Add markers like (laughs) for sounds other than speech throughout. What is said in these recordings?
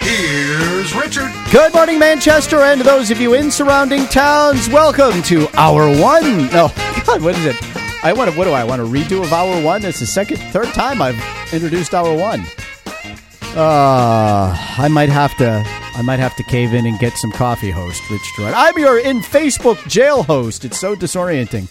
Here's Richard. Good morning, Manchester, and those of you in surrounding towns. Welcome to Hour One. No, (laughs) God, what is it? I want to. What do I want to redo of Hour One? It's the second, third time I've introduced Hour One. Uh, I might have to. I might have to cave in and get some coffee host, Rich. I'm your in Facebook jail host. It's so disorienting.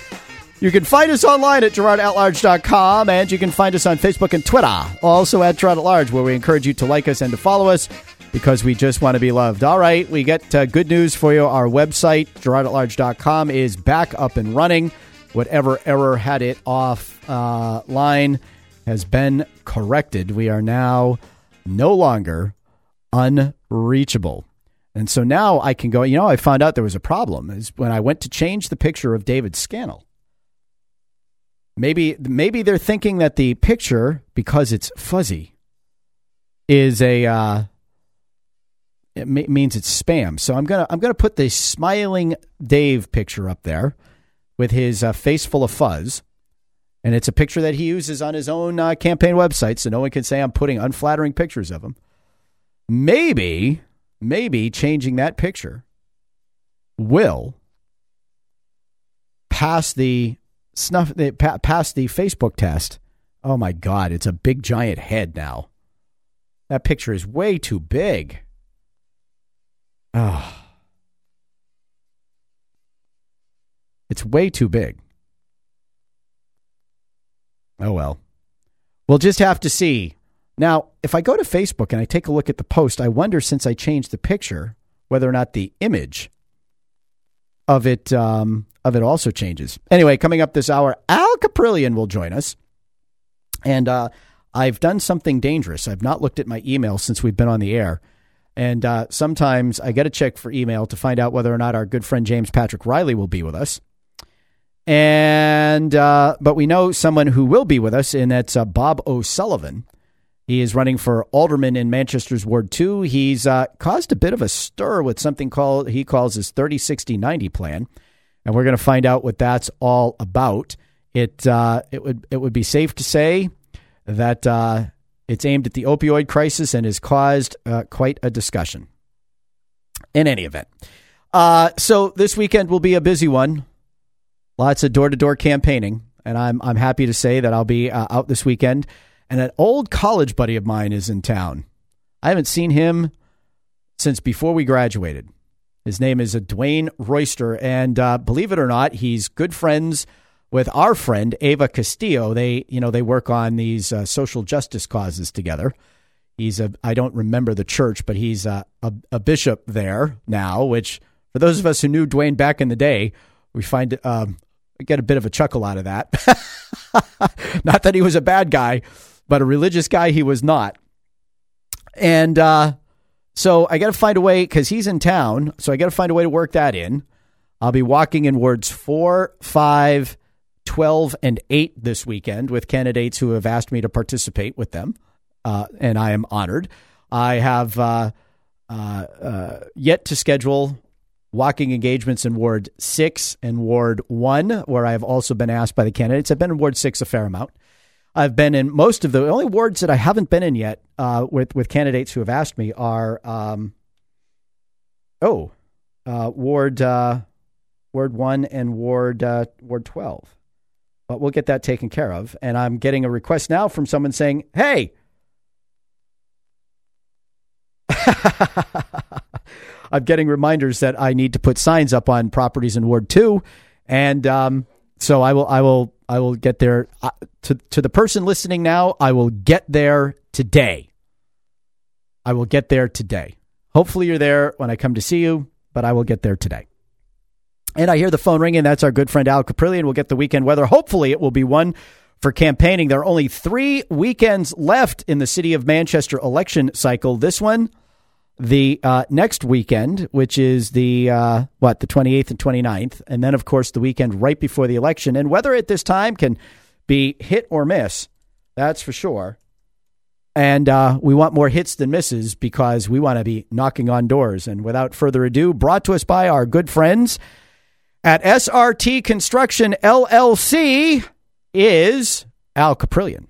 You can find us online at GirardAtLarge.com, and you can find us on Facebook and Twitter, also at Girard at Large, where we encourage you to like us and to follow us because we just want to be loved. All right, we get uh, good news for you. Our website, GirardAtLarge.com, is back up and running. Whatever error had it offline uh, has been corrected. We are now no longer unreachable. And so now I can go, you know, I found out there was a problem is when I went to change the picture of David Scannell. Maybe maybe they're thinking that the picture, because it's fuzzy, is a uh, it means it's spam. So I'm gonna I'm gonna put the smiling Dave picture up there with his uh, face full of fuzz, and it's a picture that he uses on his own uh, campaign website, so no one can say I'm putting unflattering pictures of him. Maybe maybe changing that picture will pass the snuff the pa- pass the Facebook test. Oh my god, it's a big giant head now. That picture is way too big. Oh. It's way too big. Oh well. We'll just have to see. Now, if I go to Facebook and I take a look at the post, I wonder since I changed the picture whether or not the image of it um, of it also changes. Anyway, coming up this hour, Al Kaprielian will join us, and uh, I've done something dangerous. I've not looked at my email since we've been on the air, and uh, sometimes I get a check for email to find out whether or not our good friend James Patrick Riley will be with us. And uh, but we know someone who will be with us, and that's uh, Bob O'Sullivan. He is running for alderman in Manchester's Ward 2. He's uh, caused a bit of a stir with something called he calls his 30 60 90 plan. And we're going to find out what that's all about. It uh, it would it would be safe to say that uh, it's aimed at the opioid crisis and has caused uh, quite a discussion. In any event, uh, so this weekend will be a busy one. Lots of door to door campaigning, and I'm I'm happy to say that I'll be uh, out this weekend. And an old college buddy of mine is in town. I haven't seen him since before we graduated. His name is Dwayne Royster, and uh, believe it or not, he's good friends with our friend Ava Castillo. They, you know, they work on these uh, social justice causes together. He's a, I don't remember the church, but he's a, a, a, bishop there now. Which, for those of us who knew Dwayne back in the day, we find um, we get a bit of a chuckle out of that. (laughs) not that he was a bad guy, but a religious guy he was not. And uh, so I got to find a way because he's in town. So I got to find a way to work that in. I'll be walking in wards four, five, 12, and 8 this weekend with candidates who have asked me to participate with them. Uh, and I am honored. I have uh, uh, uh yet to schedule walking engagements in Ward 6 and Ward 1, where I have also been asked by the candidates. I've been in Ward 6 a fair amount. I've been in most of the only wards that I haven't been in yet uh, with with candidates who have asked me are um, oh uh, Ward uh, Ward one and Ward uh, Ward twelve, but we'll get that taken care of. And I'm getting a request now from someone saying, "Hey." (laughs) I'm getting reminders that I need to put signs up on properties in Ward Two, and um, so I will I will I will get there uh, to to the person listening now. I will get there today. I will get there today. Hopefully you're there when I come to see you, but I will get there today. And I hear the phone ringing. That's our good friend Al Kaprielian. We'll get the weekend weather. Hopefully it will be one for campaigning. There are only three weekends left in the city of Manchester election cycle. This one the uh, next weekend, which is the uh, what the 28th and 29th, and then of course the weekend right before the election. And weather at this time can be hit or miss, that's for sure. And uh, we want more hits than misses because we want to be knocking on doors. And without further ado, brought to us by our good friends at SRT Construction LLC is Al Kaprielian.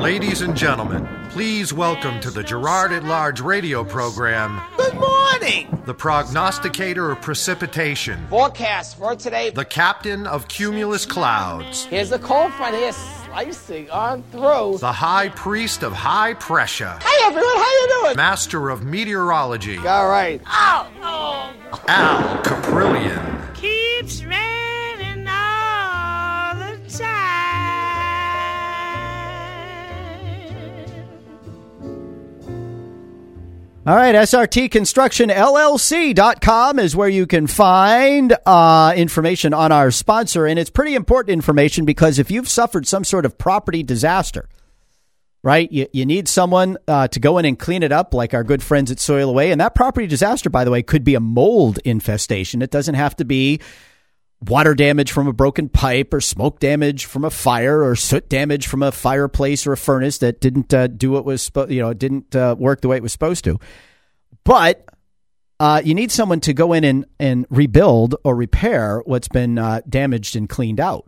Ladies and gentlemen, please welcome to the Girard at Large radio program Good morning. the prognosticator of precipitation, Forecast for today. the captain of cumulus clouds, Here's the cold front here slicing on through. the high priest of high pressure, Hey everyone, how you doing? master of meteorology, All right. Oh, oh. Al Kaprielian. All right, SRT Construction LLC.com is where you can find uh, information on our sponsor. And it's pretty important information because if you've suffered some sort of property disaster, right, you, you need someone uh, to go in and clean it up, like our good friends at Soil Away. And that property disaster, by the way, could be a mold infestation. It doesn't have to be water damage from a broken pipe or smoke damage from a fire or soot damage from a fireplace or a furnace that didn't uh, do what was spo- you know didn't uh, work the way it was supposed to. But uh, you need someone to go in and, and rebuild or repair what's been uh, damaged and cleaned out.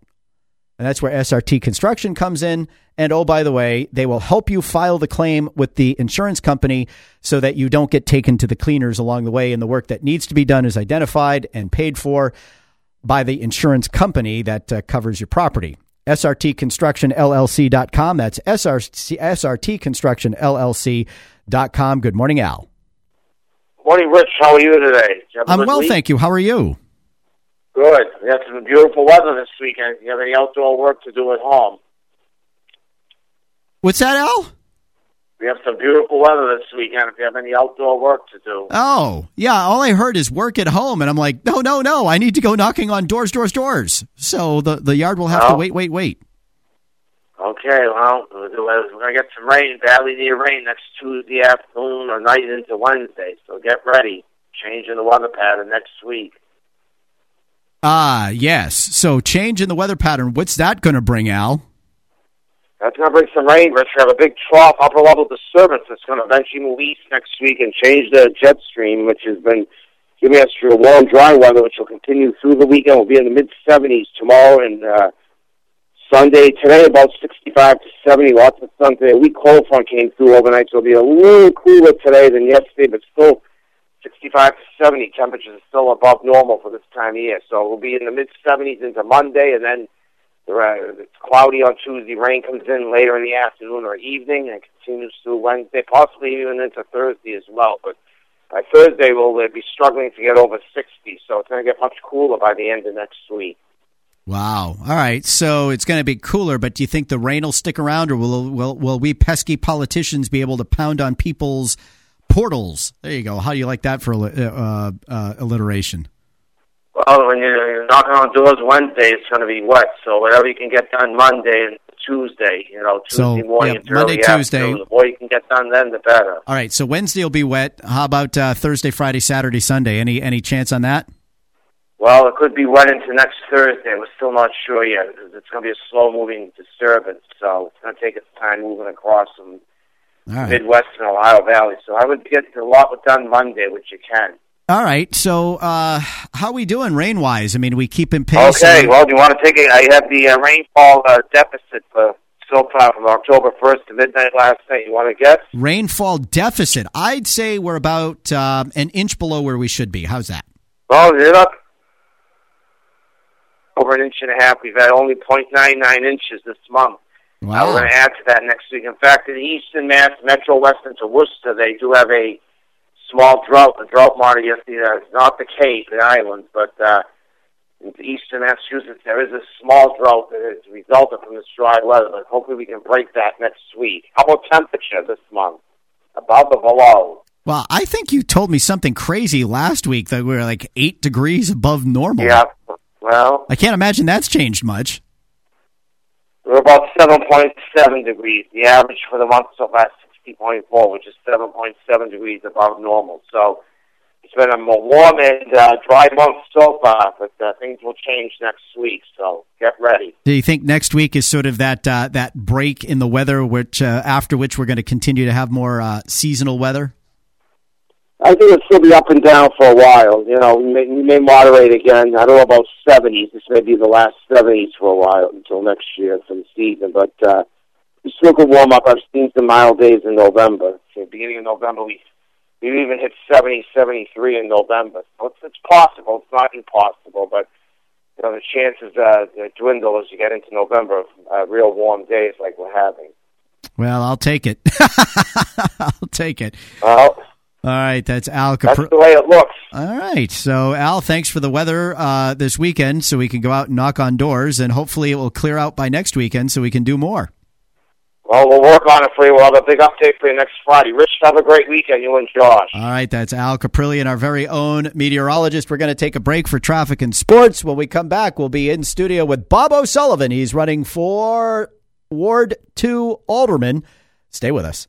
And that's where SRT construction comes in. And oh by the way they will help you file the claim with the insurance company so that you don't get taken to the cleaners along the way and the work that needs to be done is identified and paid for by the insurance company that uh, covers your property. SRTConstructionLLC.com. That's SRC, SRTConstructionLLC.com. Good morning, Al. Morning, Rich. How are you today? You I'm well, week? thank you. How are you? Good. We have some beautiful weather this weekend. You have any outdoor work to do at home? What's that, Al? We have some beautiful weather this weekend. If you have any outdoor work to do, Oh, yeah. All I heard is work at home, and I'm like, no, no, no. I need to go knocking on doors, doors, doors. So the, the yard will have to Oh. wait, wait, wait. okay. Well, we're gonna get some rain. Badly need rain next Tuesday afternoon or night into Wednesday. So get ready. Changing the weather pattern next week. Ah, yes. So change in the weather pattern. What's that going to bring, Al? That's going to bring some rain, Rich. We have a big trough, upper level disturbance that's going to eventually move east next week and change the jet stream, which has been giving us your warm, dry weather, which will continue through the weekend. We'll be in the mid 70s tomorrow and uh, Sunday. Today, about 65 to 70. Lots of sun today. A weak cold front came through overnight, so it'll be a little cooler today than yesterday, but still 65 to 70. Temperatures are still above normal for this time of year. So we'll be in the mid 70s into Monday, and then uh, it's cloudy on Tuesday. Rain comes in later in the afternoon or evening, and continues through Wednesday, possibly even into Thursday as well. But by Thursday, we'll be struggling to get over 60, so it's going to get much cooler by the end of next week. Wow. All right. So it's going to be cooler, but do you think the rain will stick around, or will will will we pesky politicians be able to pound on people's portals? There you go. How do you like that for uh, uh, alliteration? Well, when you're knocking on doors Wednesday, it's going to be wet. So whatever you can get done Monday and Tuesday, you know, So, Tuesday morning yeah, Monday, Tuesday. afternoon, the more you can get done then, the better. All right. So Wednesday will be wet. How about uh, Thursday, Friday, Saturday, Sunday? Any any chance on that? Well, it could be wet into next Thursday. We're still not sure yet it's going to be a slow-moving disturbance. So it's going to take its time moving across All right. Midwest and Ohio Valley. So I would get a lot done Monday, which you can. All right. So uh, how we doing rain wise? I mean, we keep in pace. Okay. Well, do you want to take it? I have the uh, rainfall uh, deficit for so far from October 1st to midnight last night. You want to guess? rainfall deficit. I'd say we're about um, an inch below where we should be. How's that? Well, you're up over an inch and a half. We've had only 0.99 inches this month. Uh, we're going to add to that next week. In fact, in Eastern Mass, Metro Western to Worcester, they do have a small drought. The drought monitor yesterday, it's not the Cape, the islands, but uh, in Eastern Massachusetts, there is a small drought that has resulted from this dry weather. But hopefully, we can break that next week. How about temperature this month? Above or below? Well, I think you told me something crazy last week that we were like eight degrees above normal. Yeah. Well, I can't imagine that's changed much. We're about 7.7 degrees. The average for the month so far 60.4, which is 7.7 degrees above normal. So it's been a more warm and uh, dry month so far, but uh, things will change next week. So get ready. Do you think next week is sort of that uh, that break in the weather, which uh, after which we're going to continue to have more uh, seasonal weather? I think it'll still be up and down for a while. You know, we may, we may moderate again. I don't know about 70s. This may be the last 70s for a while until next year for the season. But could warm up. I've seen some mild days in November. So beginning of November, we we even hit 70, 73 in November. So it's, it's possible. It's not impossible, but you know the chances uh, dwindle as you get into November of uh, real warm days like we're having. Well, I'll take it. (laughs) I'll take it. Well, All right, that's Al that's the way it looks. All right, so Al, thanks for the weather uh, this weekend, so we can go out and knock on doors, and hopefully it will clear out by next weekend, so we can do more. Well, we'll work on it for you. We'll have a big update for you next Friday. Rich, have a great weekend, you and Josh. All right, that's Al Kaprielian, our very own meteorologist. We're going to take a break for traffic and sports. When we come back, we'll be in studio with Bob O'Sullivan. He's running for Ward 2 Alderman. Stay with us.